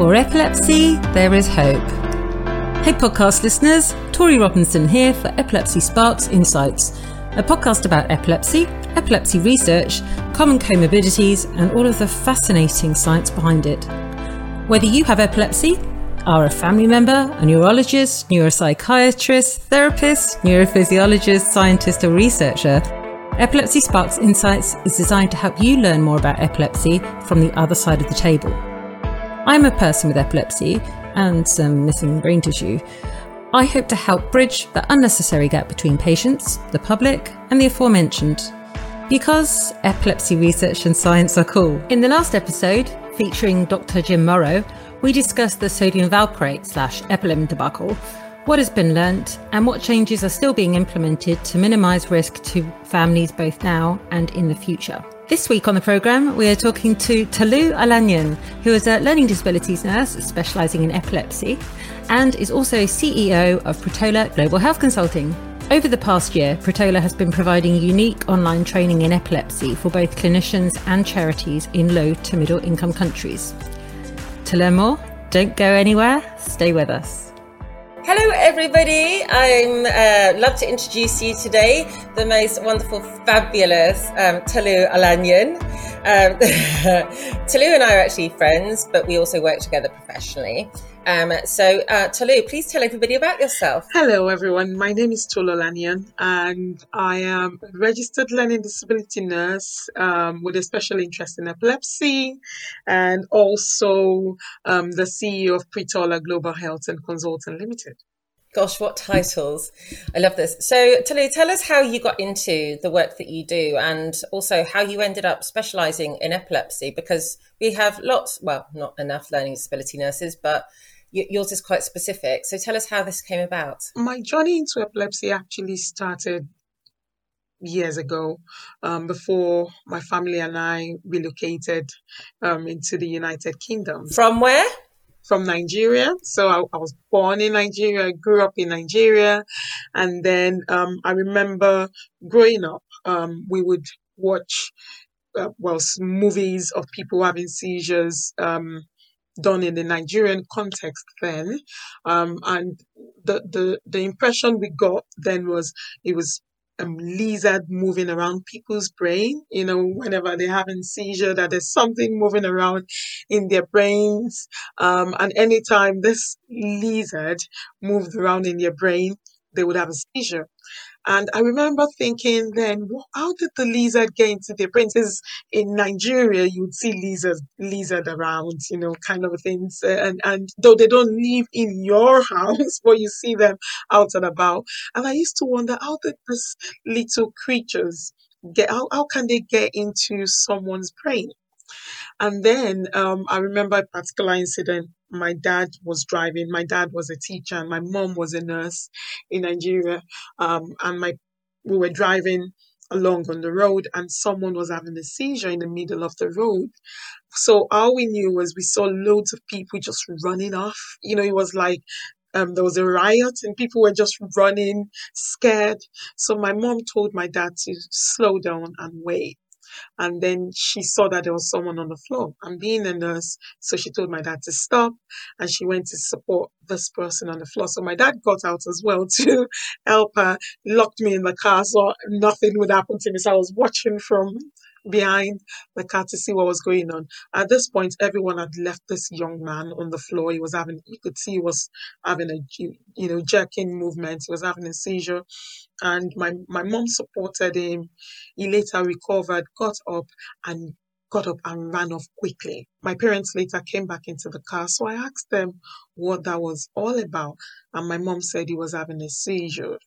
For epilepsy, there is hope. Hey, podcast listeners, Tori Robinson here for Epilepsy Sparks Insights, a podcast about epilepsy, epilepsy research, common comorbidities, and all of the fascinating science behind it. Whether you have epilepsy, are a family member, a neurologist, neuropsychiatrist, therapist, neurophysiologist, scientist, or researcher, Epilepsy Sparks Insights is designed to help you learn more about epilepsy from the other side of the table. I'm a person with epilepsy and some missing brain tissue. I hope to help bridge the unnecessary gap between patients, the public, and the aforementioned. Because epilepsy research and science are cool. In the last episode, featuring Dr. Jim Morrow, we discussed the sodium valproate slash epilim debacle what has been learnt, and what changes are still being implemented to minimise risk to families both now and in the future. This week on the programme, we are talking to Tolu Olaniyan, who is a learning disabilities nurse specialising in epilepsy and is also CEO of Pretola Global Health Consulting. Over the past year, Pretola has been providing unique online training in epilepsy for both clinicians and charities in low to middle income countries. To learn more, don't go anywhere, stay with us. Hello, everybody. I'm uh, love to introduce you today, the most wonderful, fabulous um, Tolu Olaniyan. Um, Tolu and I are actually friends, but we also work together professionally. Um, so, uh, Tolu, please tell everybody about yourself. Hello, everyone. My name is Tolu Olaniyan, and I am a registered learning disability nurse um, with a special interest in epilepsy, and also um, the CEO of Pretola Global Health and Consulting Limited. Gosh, what titles! I love this. So, Tolu, tell us how you got into the work that you do, and also how you ended up specialising in epilepsy. Because we have lots, well, not enough learning disability nurses, but yours is quite specific. So, tell us how this came about. My journey into epilepsy actually started years ago, um, before my family and I relocated um, into the United Kingdom. From where? from Nigeria. So I, I, was born in Nigeria, I grew up in Nigeria. And then um, I remember growing up, um, we would watch, uh, well, movies of people having seizures. Done in the Nigerian context then, um, and the, the the impression we got then was it was um, lizard moving around people's brain. You know, whenever they're having seizure, that there's something moving around in their brains. Um, and anytime this lizard moved around in their brain, they would have a seizure. And I remember thinking then, how did the lizard get into brains? Because in Nigeria, you would see lizards, lizard around, you know, kind of things. Uh, and, and though they don't live in your house, but you see them out and about. And I used to wonder, how did these little creatures get, how, how can they get into someone's brain? And then um, I remember a particular incident. My dad was driving. My dad was a teacher, and my mom was a nurse in Nigeria. Um, and my we were driving along on the road, and someone was having a seizure in the middle of the road. So all we knew was we saw loads of people just running off. You know, it was like um, there was a riot and people were just running, scared. So my mom told my dad to slow down and wait. And then she saw that there was someone on the floor. And being a nurse, so she told my dad to stop and she went to support this person on the floor. So my dad got out as well to help her, locked me in the car so nothing would happen to me. So I was watching from behind the car to see what was going on. At this point, everyone had left this young man on the floor. He was having, you could see he was having a, you know, jerking movement. He was having a seizure. And my, my mom supported him. He later recovered, got up and got up and ran off quickly. My parents later came back into the car, so I asked them what that was all about. And my mom said he was having a seizure,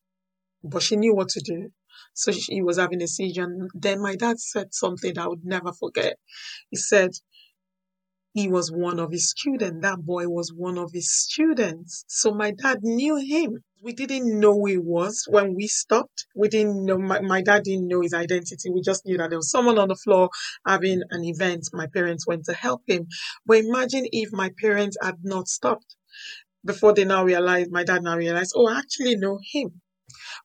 but she knew what to do. So he was having a seizure. And then my dad said something I would never forget. He said, he was one of his students. That boy was one of his students. So my dad knew him. We didn't know who he was when we stopped. We didn't know, my, my dad didn't know his identity. We just knew that there was someone on the floor having an event. My parents went to help him. But imagine if my parents had not stopped before they now realized, my dad now realized, oh, I actually know him.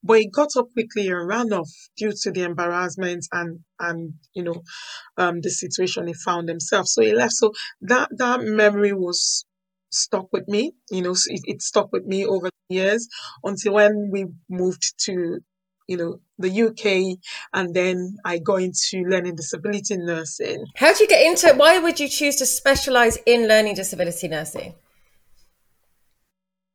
But he got up quickly and ran off due to the embarrassment and and you know um, the situation he found himself. So he left. So that that memory was stuck with me. You know, it, it stuck with me over the years until when we moved to, you know, the UK and then I got into learning disability nursing. How did you get into? Why would you choose to specialize in learning disability nursing?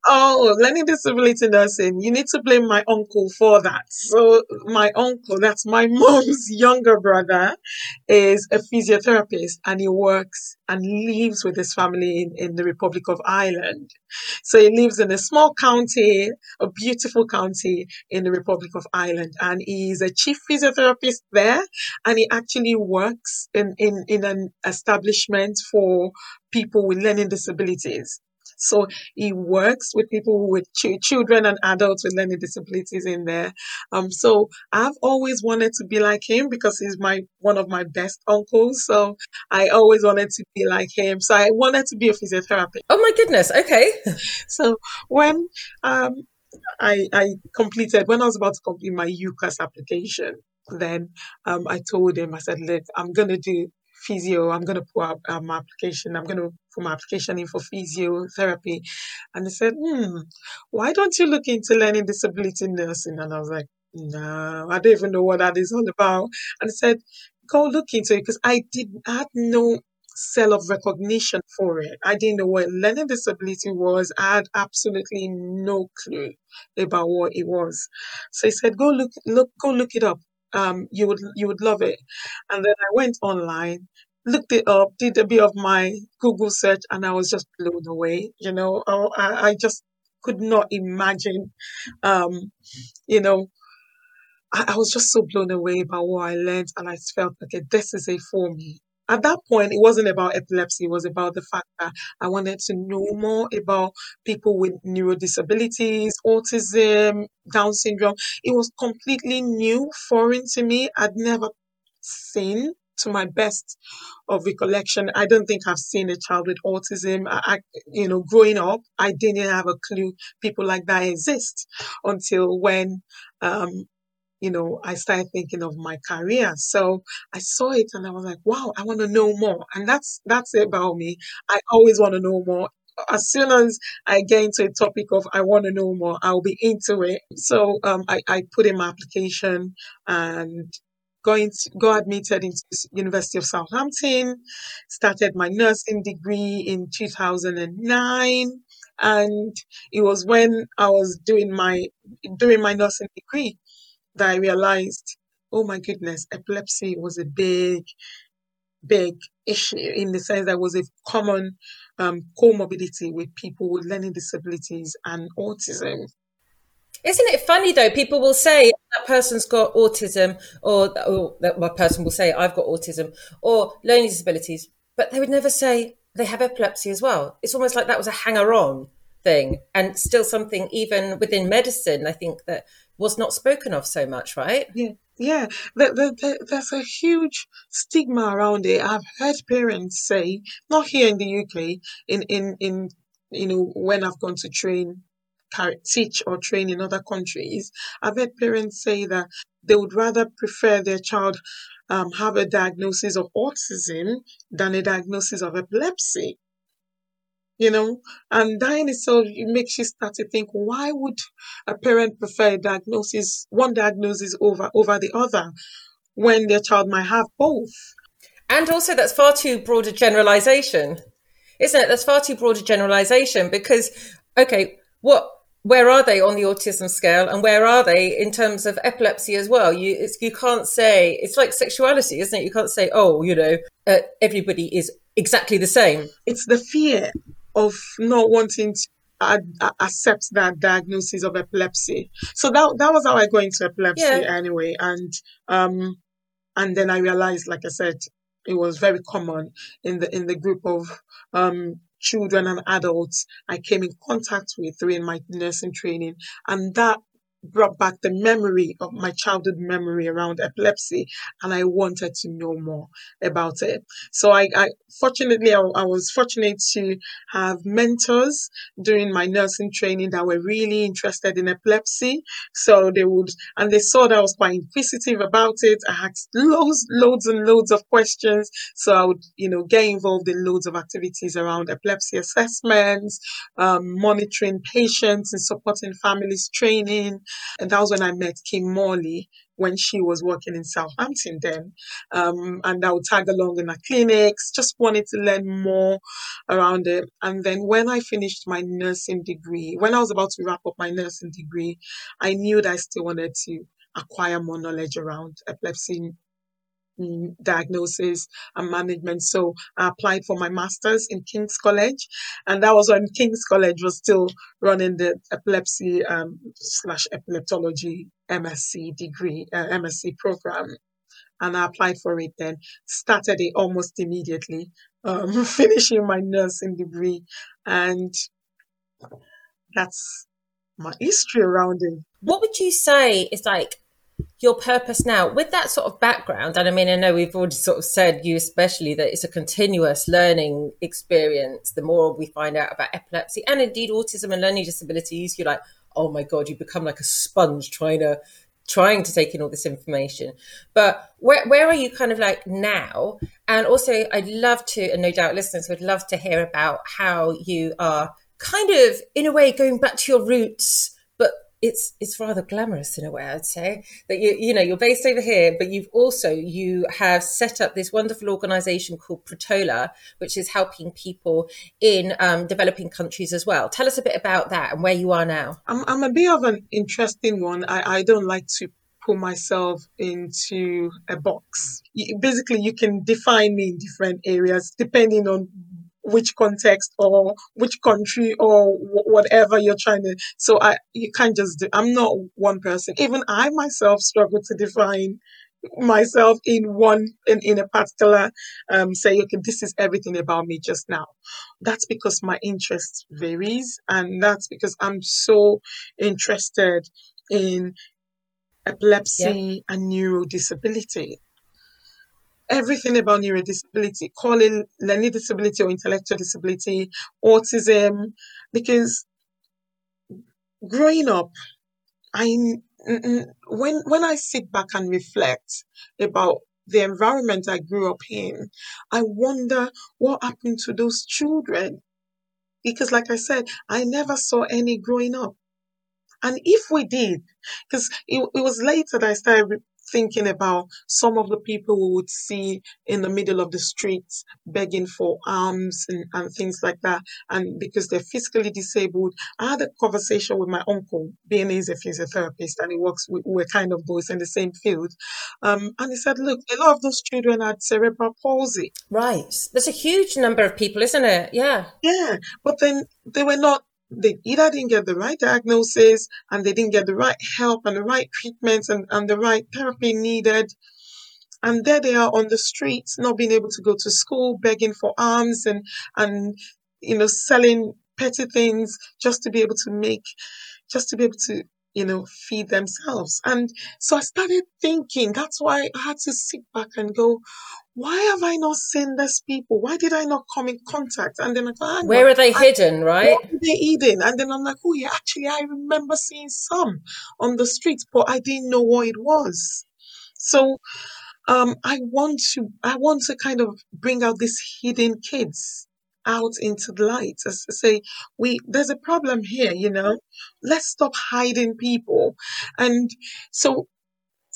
Oh, learning disability nursing. You need to blame my uncle for that. So my uncle, that's my mom's younger brother, is a physiotherapist and he works and lives with his family in, in the Republic of Ireland. So he lives in a small county, a beautiful county in the Republic of Ireland. And he's a chief physiotherapist there. And he actually works in, in, in an establishment for people with learning disabilities. So he works with people with ch- children and adults with learning disabilities in there. Um, so I've always wanted to be like him because he's my one of my best uncles. So I always wanted to be like him. So I wanted to be a physiotherapist. Oh my goodness! Okay. so when um, I I completed when I was about to complete my UCAS application, then um, I told him I said, look, I'm gonna do physio. I'm going to put up um, my application. I'm going to put my application in for physiotherapy. And they said, hmm, why don't you look into learning disability nursing? And I was like, no, I don't even know what that is all about. And they said, go look into it because I did I had no cell of recognition for it. I didn't know what learning disability was. I had absolutely no clue about what it was. So he said, go look, look, go look it up um, you would you would love it. And then I went online, looked it up, did a bit of my Google search, and I was just blown away. You know, oh, I, I just could not imagine, um, you know, I, I was just so blown away by what I learned, and I felt okay, this is a for me at that point, it wasn't about epilepsy. It was about the fact that I wanted to know more about people with neurodisabilities, autism, Down syndrome. It was completely new, foreign to me. I'd never seen to my best of recollection, I don't think I've seen a child with autism. I, I, you know, growing up, I didn't have a clue people like that exist until when um, you know, I started thinking of my career. So I saw it and I was like, wow, I want to know more. And that's, that's it about me. I always want to know more. As soon as I get into a topic of I want to know more, I'll be into it. So um, I, I put in my application and going to, got admitted into University of Southampton, started my nursing degree in 2009 and it was when I was doing my doing my nursing degree that I realized, oh my goodness, epilepsy was a big, big issue in the sense that was a common um, comorbidity with people with learning disabilities and autism. Isn't it funny though? People will say that person's got autism, or, or that one person will say, I've got autism, or learning disabilities, but they would never say they have epilepsy as well. It's almost like that was a hanger on thing, and still something, even within medicine, I think that was not spoken of so much, right? Yeah. Yeah, the, the, the, there's a huge stigma around it. I've heard parents say, not here in the UK, in, in, in you know, when I've gone to train, teach or train in other countries, I've heard parents say that they would rather prefer their child um, have a diagnosis of autism than a diagnosis of epilepsy you know, and that in itself it makes you start to think, why would a parent prefer a diagnosis, one diagnosis over over the other, when their child might have both? And also, that's far too broad a generalization, isn't it? That's far too broad a generalization because, okay, what where are they on the autism scale and where are they in terms of epilepsy as well? You you can't say it's like sexuality isn't it? You can't say oh you know uh, everybody is exactly the same. It's the fear of not wanting to accept that diagnosis of epilepsy. So that that was how I got into epilepsy yeah. anyway, and um, and then I realized, like I said, it was very common in the in the group of um children and adults I came in contact with during my nursing training, and that brought back the memory of my childhood memory around epilepsy and I wanted to know more about it. So I, I fortunately, I, I, was fortunate to have mentors during my nursing training that were really interested in epilepsy. So they would, and they saw that I was quite inquisitive about it. I asked loads, loads and loads of questions. So I would, you know, get involved in loads of activities around epilepsy assessments, um, monitoring patients and supporting families training. And that was when I met Kim Morley when she was working in Southampton then. Um, and I would tag along in her clinics, just wanted to learn more around it. And then when I finished my nursing degree, when I was about to wrap up my nursing degree, I knew that I still wanted to acquire more knowledge around epilepsy diagnosis and management. So I applied for my master's in King's College, and that was when King's College was still running the epilepsy um, slash epileptology MSc degree, uh, MSc program. And I applied for it then, started it almost immediately, um, finishing my nursing degree. And that's my history around it. What would you say is like your purpose now. With that sort of background and i mean i know we've already sort of said you especially that it's a continuous learning experience the more we find out about epilepsy and indeed autism and learning disabilities you're like oh my god you become like a sponge trying to trying to take in all this information. But where, where are you kind of like now? And also i'd love to and no doubt listeners would love to hear about how you are kind of in a way going back to your roots it's it's rather glamorous in a way i'd say that you you know you're based over here but you've also you have set up this wonderful organization called Pretola which is helping people in um, developing countries as well. Tell us a bit about that and where you are now. I'm, I'm a bit of an interesting one. I, I don't like to put myself into a box. Basically, you can define me in different areas depending on which context or which country or w- whatever you're trying to. So I, you can't just do, I'm not one person. Even I myself struggle to define myself in one in, in a particular um say okay this is everything about me just now that's because my interest varies and that's because i'm so interested in epilepsy yeah. and neurodisability everything about neurodisability, calling learning disability or intellectual disability, autism, because growing up, I when when I sit back and reflect about the environment I grew up in, I wonder what happened to those children. Because, like I said, I never saw any growing up. And if we did, because it, it was later that I started thinking about some of the people we would see in the middle of the streets begging for alms and, and things like that. And because they're physically disabled, I had a conversation with my uncle, being he's a physiotherapist and he works, with, we're kind of both in the same field. Um, and he said, look, a lot of those children had cerebral palsy. Right. There's a huge number of people, isn't it? Yeah. Yeah. But then they were not they either didn't get the right diagnosis and they didn't get the right help and the right treatments and, and the right therapy needed. And there they are on the streets, not being able to go to school, begging for alms and, and, you know, selling petty things just to be able to make, just to be able to you know, feed themselves. And so I started thinking, that's why I had to sit back and go, why have I not seen these people? Why did I not come in contact? And then I thought, where are they I, hidden, right? Where are they hidden? And then I'm like, oh yeah, actually, I remember seeing some on the streets, but I didn't know what it was. So, um, I want to, I want to kind of bring out these hidden kids out into the light. As to say, we there's a problem here, you know. Let's stop hiding people. And so,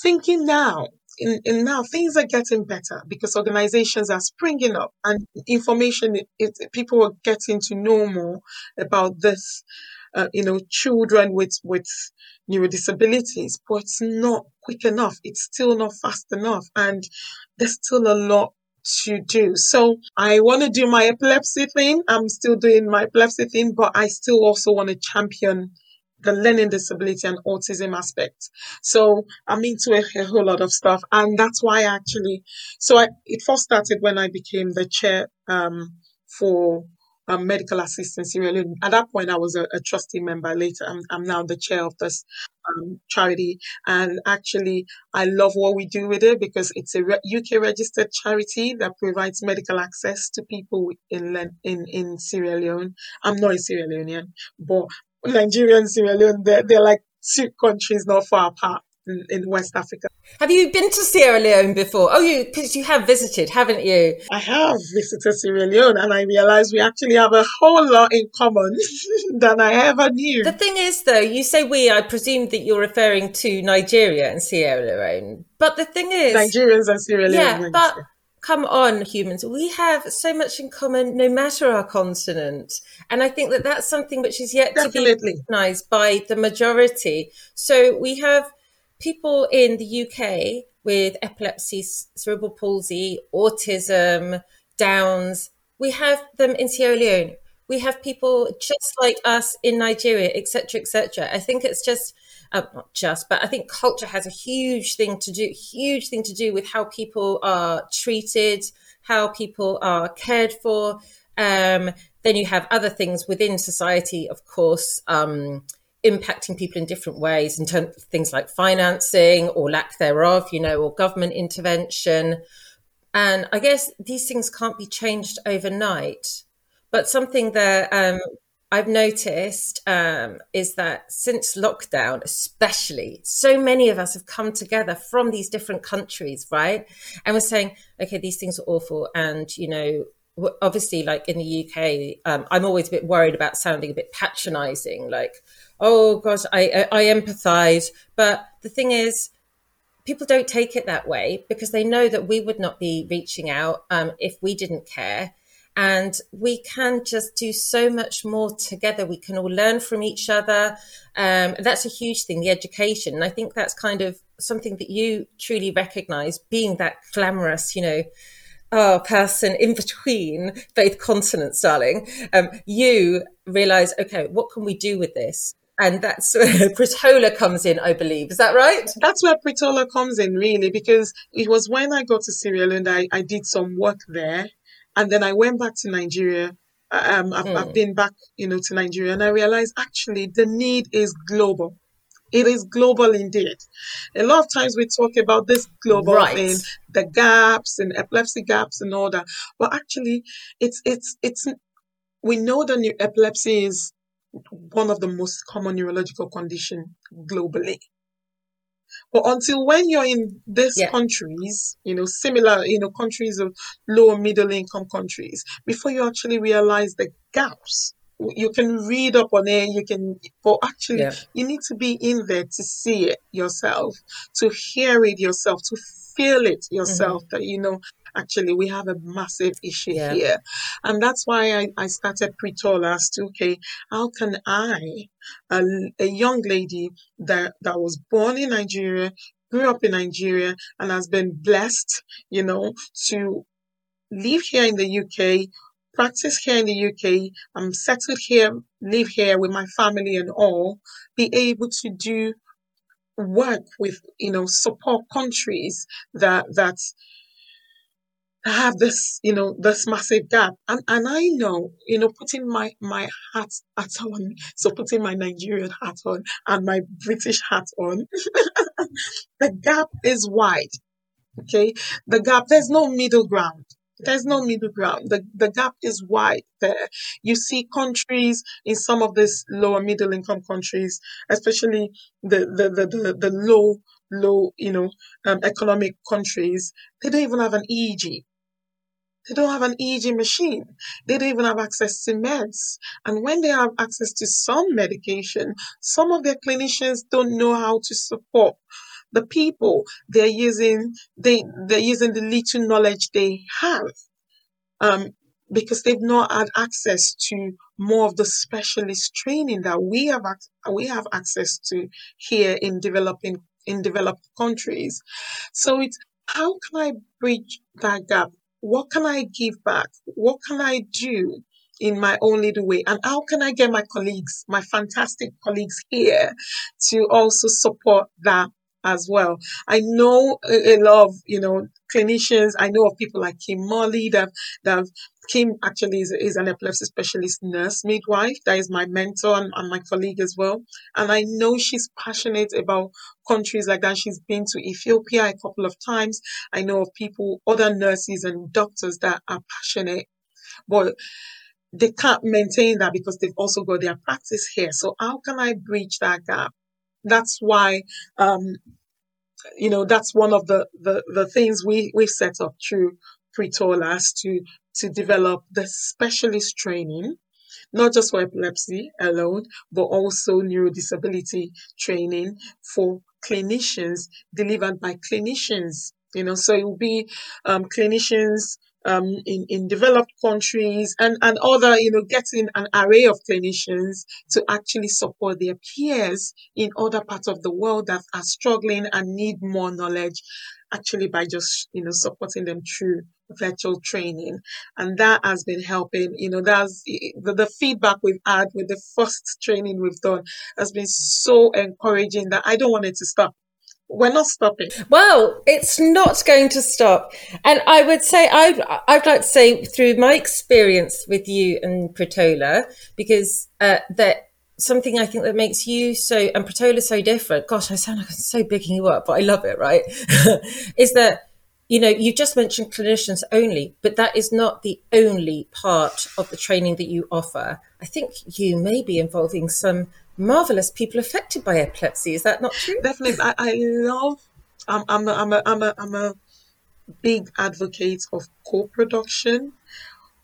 thinking now in, in now things are getting better because organizations are springing up and information it, it, people are getting to know more about this uh, you know children with with neurodisabilities but it's not quick enough it's still not fast enough and there's still a lot to do. So I want to do my epilepsy thing. I'm still doing my epilepsy thing, but I still also want to champion the learning disability and autism aspect. So I'm into a, a, whole lot of stuff. And that's why I actually, so I, it first started when I became the chair, um, for um, medical assistance Sierra Leone. At that point, I was a, a trustee member. Later, I'm, I'm now the chair of this um, charity, and actually, I love what we do with it because it's a re- UK registered charity that provides medical access to people in in in Sierra Leone. I'm not a Sierra Leonean, but Nigerian Sierra Leone, they're, they're like two countries not far apart in, in West Africa. Have you been to Sierra Leone before? Oh, you because you have visited, haven't you? I have visited Sierra Leone, and I realized we actually have a whole lot in common than I ever knew. The thing is, though, you say we. I presume that you're referring to Nigeria and Sierra Leone. But the thing is, Nigerians and Sierra Leone. Yeah, but come on, humans. We have so much in common, no matter our continent. And I think that that's something which is yet Definitely. to be recognized by the majority. So we have people in the UK with epilepsy, cerebral palsy, autism, Downs. We have them in Sierra Leone. We have people just like us in Nigeria, etc., etc. I think it's just uh, not just, but I think culture has a huge thing to do, huge thing to do with how people are treated, how people are cared for. Um, then you have other things within society, of course, um, impacting people in different ways in terms of things like financing or lack thereof, you know, or government intervention. And I guess these things can't be changed overnight. But something that um, I've noticed um, is that since lockdown, especially, so many of us have come together from these different countries, right? And we're saying, okay, these things are awful. And, you know, obviously, like in the UK, um, I'm always a bit worried about sounding a bit patronizing, like, oh gosh, I, I, I empathize. But the thing is, people don't take it that way because they know that we would not be reaching out um, if we didn't care. And we can just do so much more together. We can all learn from each other. Um, that's a huge thing, the education. And I think that's kind of something that you truly recognize being that glamorous, you know, oh, person in between both continents, darling. Um, you realize, okay, what can we do with this? And that's where Pretola comes in, I believe. Is that right? That's where Pretola comes in, really, because it was when I got to Sierra Leone, I, I did some work there, and then I went back to Nigeria. Um, I've, mm. I've hmm. been back, you know, to Nigeria, and I realized actually the need is global. It is global indeed. A lot of times we talk about this global right. thing, the gaps and epilepsy gaps and all that, but actually, it's it's it's. We know that epilepsy is one of the most common neurological condition globally. But until when you're in these yeah. countries, you know, similar, you know, countries of lower middle income countries, before you actually realize the gaps, you can read up on it, you can, but actually, yeah. you need to be in there to see it yourself, to hear it yourself, to feel it yourself mm-hmm. that, you know, actually we have a massive issue yeah. here. And that's why I, I started Pretola as to, okay, how can I, a, a young lady that, that was born in Nigeria, grew up in Nigeria, and has been blessed, you know, to live here in the UK, practice here in the UK, I'm um, settled here, live here with my family and all, be able to do work with, you know, support countries that, that have this, you know, this massive gap. And and I know, you know, putting my my hat hat on, so putting my Nigerian hat on and my British hat on, the gap is wide. Okay, the gap. There's no middle ground. There's no middle ground. The, the gap is wide there. You see countries in some of these lower middle income countries, especially the, the, the, the, the low, low, you know, um, economic countries, they don't even have an EEG. They don't have an EEG machine. They don't even have access to meds. And when they have access to some medication, some of their clinicians don't know how to support the people they're using. They they're using the little knowledge they have, um, because they've not had access to more of the specialist training that we have we have access to here in developing in developed countries. So it's how can I bridge that gap? What can I give back? What can I do in my own little way? And how can I get my colleagues, my fantastic colleagues here to also support that as well? I know a lot of, you know, clinicians. I know of people like Kim Morley that, that Kim actually is, is an epilepsy specialist nurse midwife. That is my mentor and, and my colleague as well. And I know she's passionate about countries like that. She's been to Ethiopia a couple of times. I know of people, other nurses and doctors that are passionate, but they can't maintain that because they've also got their practice here. So how can I bridge that gap? That's why, um, you know, that's one of the, the, the things we, we set up through Pretolas to, to develop the specialist training, not just for epilepsy alone, but also neurodisability training for clinicians delivered by clinicians. You know, so it will be um, clinicians um, in, in developed countries and, and other, you know, getting an array of clinicians to actually support their peers in other parts of the world that are struggling and need more knowledge actually by just, you know, supporting them through virtual training. And that has been helping, you know, that's the, the feedback we've had with the first training we've done has been so encouraging that I don't want it to stop we're not stopping. Well, it's not going to stop. And I would say, I'd, I'd like to say through my experience with you and Pretola, because uh, that something I think that makes you so, and Pretola so different, gosh, I sound like I'm so bigging you up, but I love it, right? is that, you know, you just mentioned clinicians only, but that is not the only part of the training that you offer. I think you may be involving some marvelous people affected by epilepsy. Is that not true? Definitely. I, I love, I'm, I'm, a, I'm, a, I'm, a, I'm a big advocate of co production,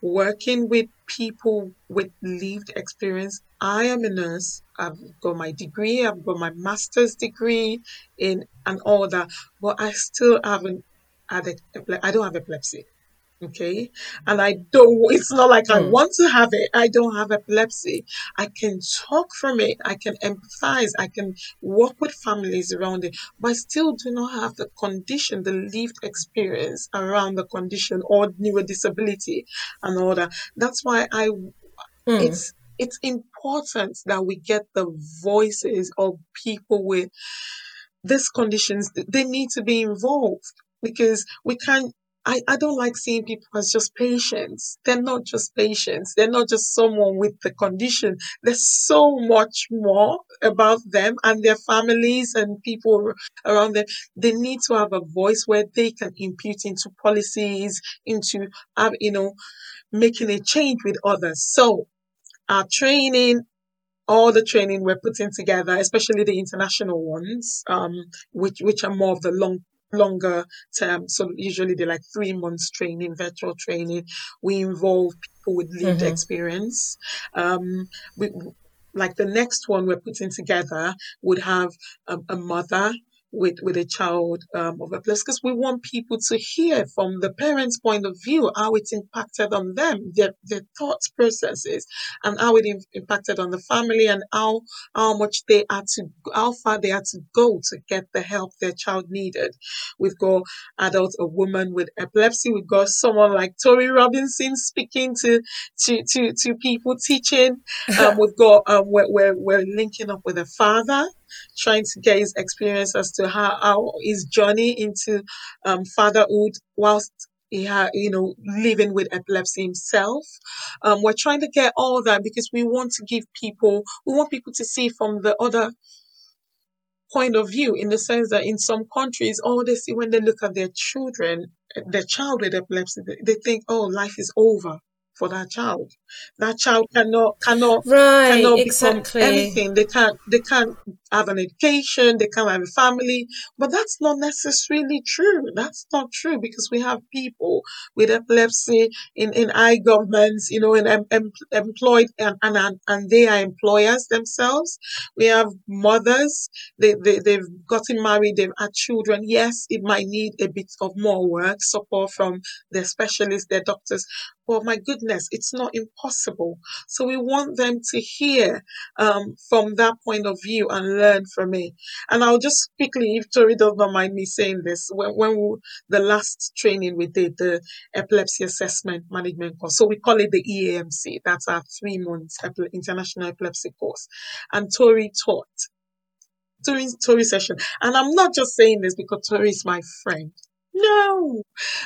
working with people with lived experience. I am a nurse. I've got my degree, I've got my master's degree in and all that, but I still haven't had, a, I don't have epilepsy. Okay. And I don't, it's not like I hmm. want to have it. I don't have epilepsy. I can talk from it. I can empathize. I can work with families around it, but I still do not have the condition, the lived experience around the condition or neurodisability and all that. That's why I, mm. it's, it's important that we get the voices of people with these conditions. They need to be involved because we can't I, I don't like seeing people as just patients. They're not just patients. They're not just someone with the condition. There's so much more about them and their families and people around them. They need to have a voice where they can impute into policies, into, have you know, making a change with others. So our training all the training we're putting together, especially the international ones, um, which which are more of the long longer term. So usually they're like three months training, virtual training. We involve people with lived mm-hmm. experience. Um, we, like the next one we're putting together would have a, a mother with with a child um, of epilepsy because we want people to hear from the parents' point of view how it impacted on them, their their thoughts processes, and how it impacted on the family, and how how much they had to how far they had to go to get the help their child needed. We've got adult a woman with epilepsy. We've got someone like Tori Robinson speaking to to to, to people, teaching. Um, we've got um, we're, we're we're linking up with a father trying to get his experience as to how, how his journey into um, fatherhood whilst he had, you know, living with epilepsy himself. Um, we're trying to get all that because we want to give people, we want people to see from the other point of view in the sense that in some countries, all they see when they look at their children, their child with epilepsy, they, think, oh, life is over for that child. That child cannot cannot right, cannot exactly. become anything. They can't they can't have an education, they can't have a family. But that's not necessarily true. That's not true because we have people with epilepsy in, in high governments, you know, and em, em, employed and, and and they are employers themselves. We have mothers, they, they they've gotten married, they've had children. Yes, it might need a bit of more work, support from their specialists, their doctors, oh my goodness, it's not impossible. So we want them to hear um, from that point of view and learn from it. And I'll just quickly, if Tori does not mind me saying this, when, when we, the last training we did, the epilepsy assessment management course, so we call it the EAMC. That's our three months international epilepsy course. And Tori taught Tori, Tori session. And I'm not just saying this because Tori is my friend. No,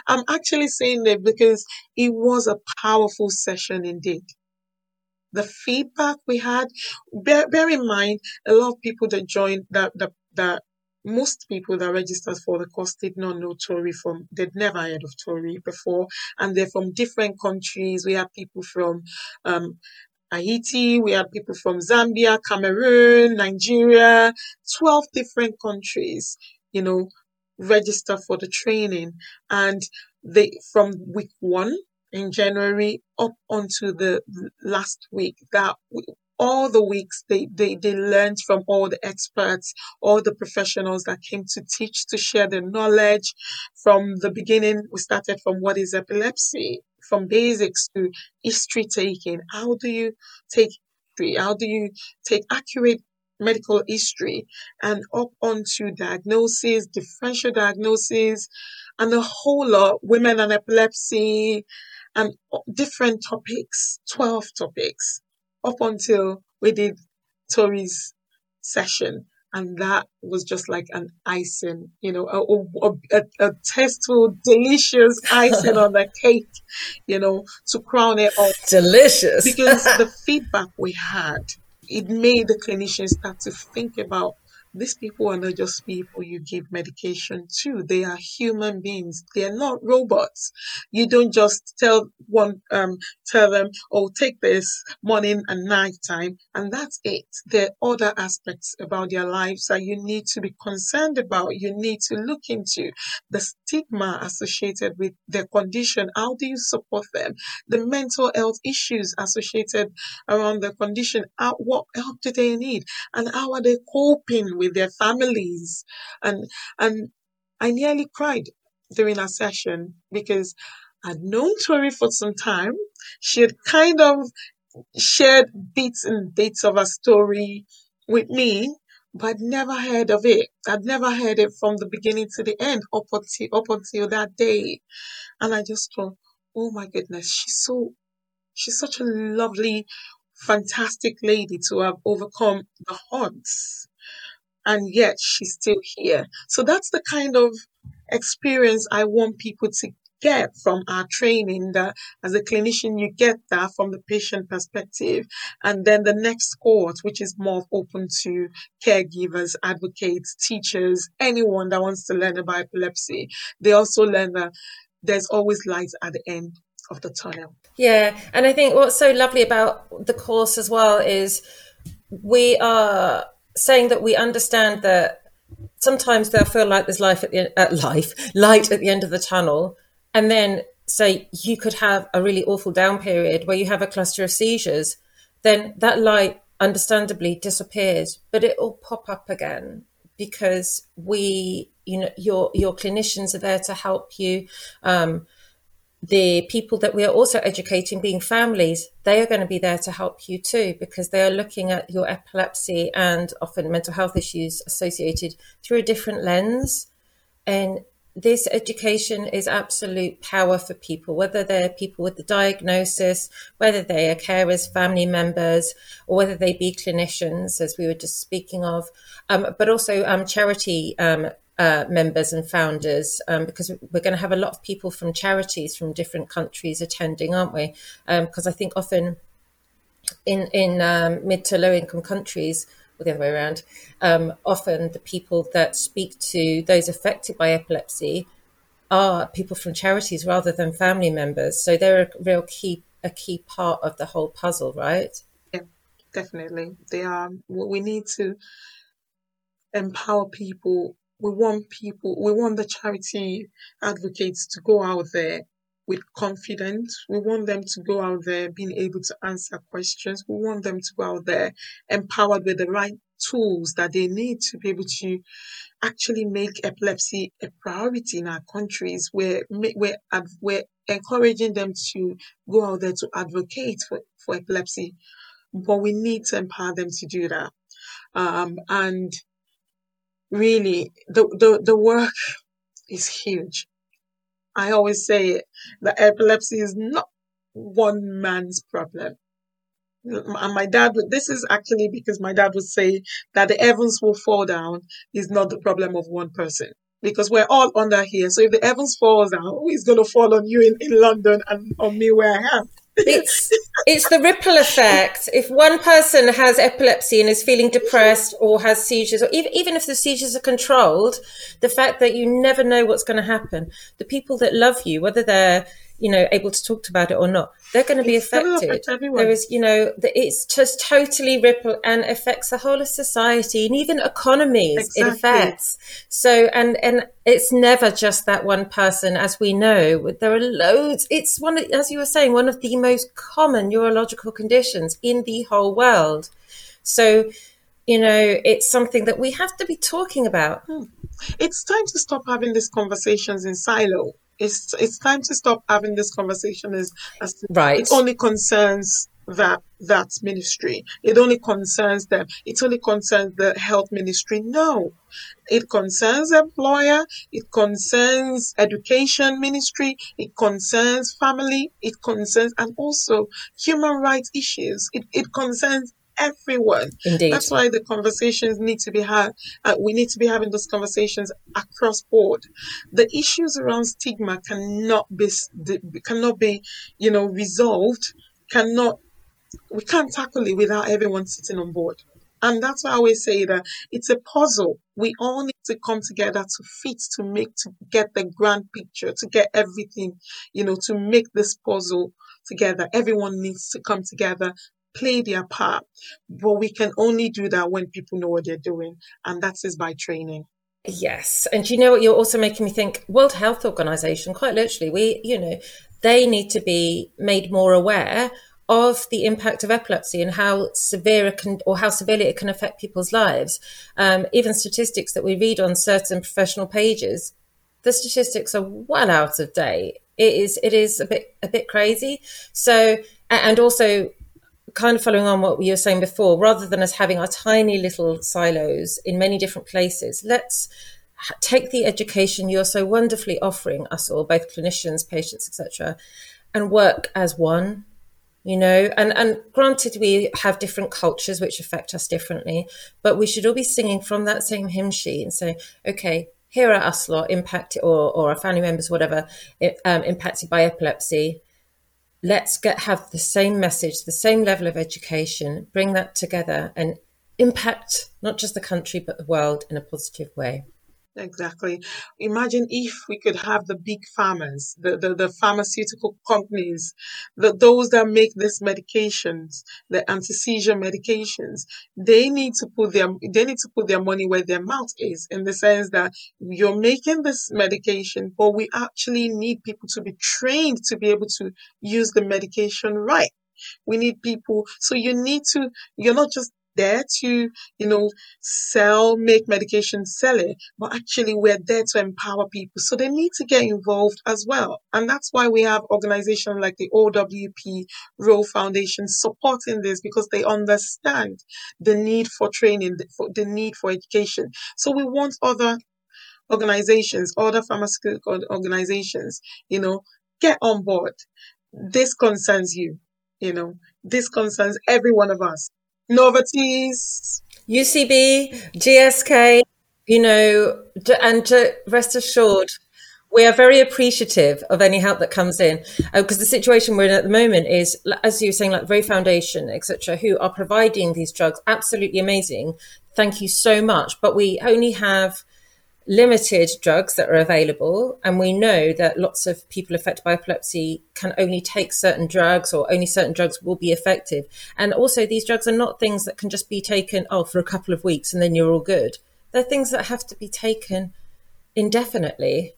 I'm actually saying that because it was a powerful session indeed. The feedback we had, bear, bear in mind, a lot of people that joined that, that, that most people that registered for the course did not know Tori from, they'd never heard of Tori before, and they're from different countries. We have people from um, Haiti, we have people from Zambia, Cameroon, Nigeria, 12 different countries, you know, register for the training. And they, from week one in January up onto the last week, that all the weeks they, they, they learned from all the experts, all the professionals that came to teach, to share their knowledge. From the beginning, we started from what is epilepsy, from basics to history taking. How do you take history? How do you take accurate medical history and up onto diagnosis, differential diagnosis, and a whole lot, women and epilepsy, and different topics, 12 topics up until we did Tori's session. And that was just like an icing, you know, a, a, a, a tasteful, delicious icing on the cake, you know, to crown it off. Delicious. because the feedback we had, it made the clinicians start to think about these people are not just people you give medication to. They are human beings. They are not robots. You don't just tell one, um, tell them, oh, take this morning and night time, and that's it. There are other aspects about their lives that you need to be concerned about. You need to look into the stigma associated with their condition. How do you support them? The mental health issues associated around the condition. How, what help do they need? And how are they coping with their families? And, and I nearly cried during our session because I'd known Tori for some time. She had kind of shared bits and bits of her story with me, but I'd never heard of it. I'd never heard it from the beginning to the end up until, up until that day. And I just thought, oh my goodness, she's so, she's such a lovely, fantastic lady to have overcome the odds. And yet she's still here. So that's the kind of experience I want people to get from our training that as a clinician you get that from the patient perspective and then the next cohort which is more open to caregivers advocates teachers anyone that wants to learn about epilepsy they also learn that there's always light at the end of the tunnel yeah and i think what's so lovely about the course as well is we are saying that we understand that sometimes they'll feel like there's life at the uh, life light at the end of the tunnel and then say you could have a really awful down period where you have a cluster of seizures, then that light understandably disappears, but it will pop up again because we, you know, your your clinicians are there to help you. Um, the people that we are also educating, being families, they are going to be there to help you too because they are looking at your epilepsy and often mental health issues associated through a different lens. And this education is absolute power for people, whether they're people with the diagnosis, whether they are carers, family members, or whether they be clinicians, as we were just speaking of, um, but also um, charity um, uh, members and founders, um, because we're going to have a lot of people from charities from different countries attending, aren't we? Because um, I think often in in um, mid to low income countries, or the other way around, um, often the people that speak to those affected by epilepsy are people from charities rather than family members. So they're a real key a key part of the whole puzzle, right? Yeah, definitely. They are. We need to empower people. We want people. We want the charity advocates to go out there with confidence. We want them to go out there being able to answer questions. We want them to go out there empowered with the right tools that they need to be able to actually make epilepsy a priority in our countries. We're, we're, we're encouraging them to go out there to advocate for, for epilepsy, but we need to empower them to do that. Um, and really, the, the, the work is huge. I always say that epilepsy is not one man's problem. And my dad would, this is actually because my dad would say that the heavens will fall down is not the problem of one person. because we're all under here. So if the heavens falls down, it's going to fall on you in, in London and on me where I am. It's it's the ripple effect. If one person has epilepsy and is feeling depressed or has seizures, or even, even if the seizures are controlled, the fact that you never know what's going to happen. The people that love you, whether they're you know, able to talk about it or not, they're going to be It's affected. There is, you know, it's just totally ripple and affects the whole of society and even economies. It affects. So, and and it's never just that one person, as we know. There are loads. It's one, of, as you were saying, one of the most common neurological conditions in the whole world. So, you know, it's something that we have to be talking about. Hmm. It's time to stop having these conversations in silo. It's it's time to stop having this conversation as, as Right. it only concerns that that ministry. It only concerns them. It only concerns the health ministry. No. It concerns employer, it concerns education ministry, it concerns family, it concerns and also human rights issues. It it concerns everyone. Indeed. That's why the conversations need to be had. Uh, we need to be having those conversations across board. The issues around stigma cannot be cannot be, you know, resolved. Cannot we can't tackle it without everyone sitting on board. And that's why I always say that it's a puzzle. We all need to come together to fit, to make, to get the grand picture, to get everything, you know, to make this puzzle together. Everyone needs to come together, play their part. But we can only do that when people know what they're doing. And that is by training. Yes. And you know what? You're also making me think World Health Organization, quite literally, we, you know, they need to be made more aware of the impact of epilepsy and how severe it can, or how severely it can affect people's lives. Um, even statistics that we read on certain professional pages, the statistics are well out of date. It is, it is a bit, a bit crazy. So, and also kind of following on what you were saying before, rather than us having our tiny little silos in many different places, let's take the education you're so wonderfully offering us all, both clinicians, patients, etc., and work as one. You know, and and granted, we have different cultures which affect us differently, but we should all be singing from that same hymn sheet and saying, okay, here are us lot impacted, or or our family members, whatever, um, impacted by epilepsy let's get have the same message the same level of education bring that together and impact not just the country but the world in a positive way Exactly. Imagine if we could have the big farmers, the, the, the pharmaceutical companies, the, those that make these medications, the anti-seizure medications, they need to put their, they need to put their money where their mouth is in the sense that you're making this medication, but we actually need people to be trained to be able to use the medication right. We need people. So you need to, you're not just there to, you know, sell, make medication, sell it, but actually we're there to empower people. So they need to get involved as well. And that's why we have organizations like the OWP Row Foundation supporting this because they understand the need for training, the, need for education. So we want other organizations, other pharmaceutical organizations, you know, get on board. This concerns you, you know, this concerns every one of us. Novartis, ucb gsk you know and to rest assured we are very appreciative of any help that comes in. Uh, because the situation we're in at the moment is as you were saying like Ray Foundation etc who are providing these drugs. Absolutely amazing. Thank you so much. But we only have limited drugs that are available and we know that lots of people affected by epilepsy can only take certain drugs or only certain drugs will be effective. And also these drugs are not things that can just be taken oh for a couple of weeks and then you're all good. They're things that have to be taken indefinitely.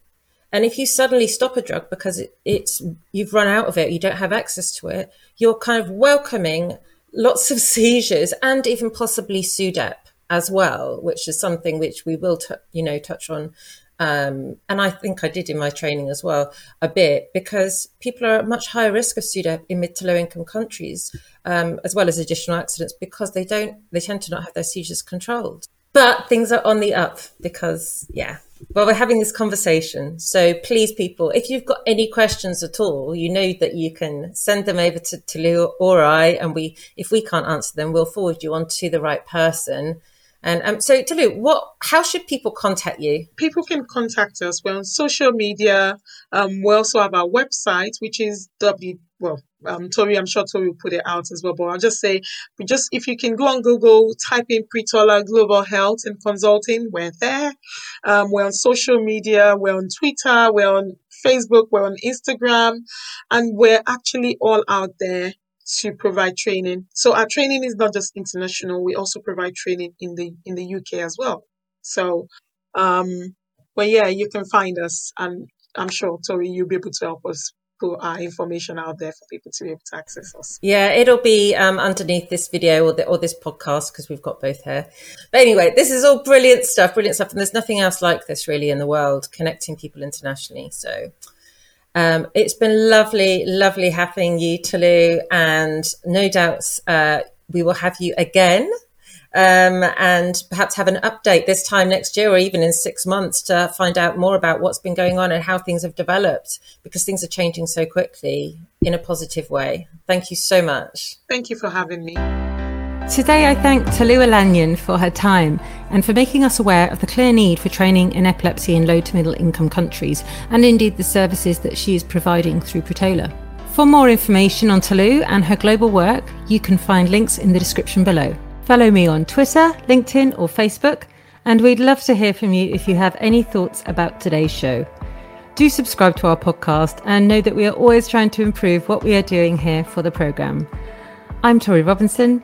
And if you suddenly stop a drug because it, it's you've run out of it you don't have access to it you're kind of welcoming lots of seizures and even possibly SUDEP as well, which is something which we will, t- you know, touch on. Um, and I think I did in my training as well a bit because people are at much higher risk of SUDEP in mid to low income countries, um, as well as additional accidents because they don't, they tend to not have their seizures controlled. But things are on the up because, yeah, well, we're having this conversation. So please, people, if you've got any questions at all, you know that you can send them over to, Tolu or I, and we, if we can't answer them, we'll forward you on to the right person. And um, so, Tolu, what? How should people contact you? People can contact us. We're on social media. Um, we also have our website, which is w well um, Tori, I'm sure Tori will put it out as well. But I'll just say, just if you can go on Google, type in Pretola Global Health and Consulting, we're there. Um, we're on social media, we're on Twitter, we're on Facebook, we're on Instagram, and we're actually all out there to provide training. So our training is not just international; we also provide training in the in the UK as well. So, um, but yeah, you can find us, and I'm sure Tori, you'll be able to help us put our information out there for people to be able to access us. Yeah, it'll be um, underneath this video or, the, or this podcast because we've got both here. But anyway, this is all brilliant stuff, brilliant stuff. And there's nothing else like this really in the world, connecting people internationally. So um, it's been lovely, lovely having you, Tolu. And no doubts uh, we will have you again um, and perhaps have an update this time next year or even in six months to find out more about what's been going on and how things have developed because things are changing so quickly in a positive way. Thank you so much. Thank you for having me. Today, I thank Tolu Olaniyan for her time and for making us aware of the clear need for training in epilepsy in low to middle income countries and indeed the services that she is providing through Pretola. For more information on Tolu and her global work, you can find links in the description below. Follow me on Twitter, LinkedIn, or Facebook, and we'd love to hear from you if you have any thoughts about today's show. Do subscribe to our podcast and know that we are always trying to improve what we are doing here for the programme. I'm Tori Robinson.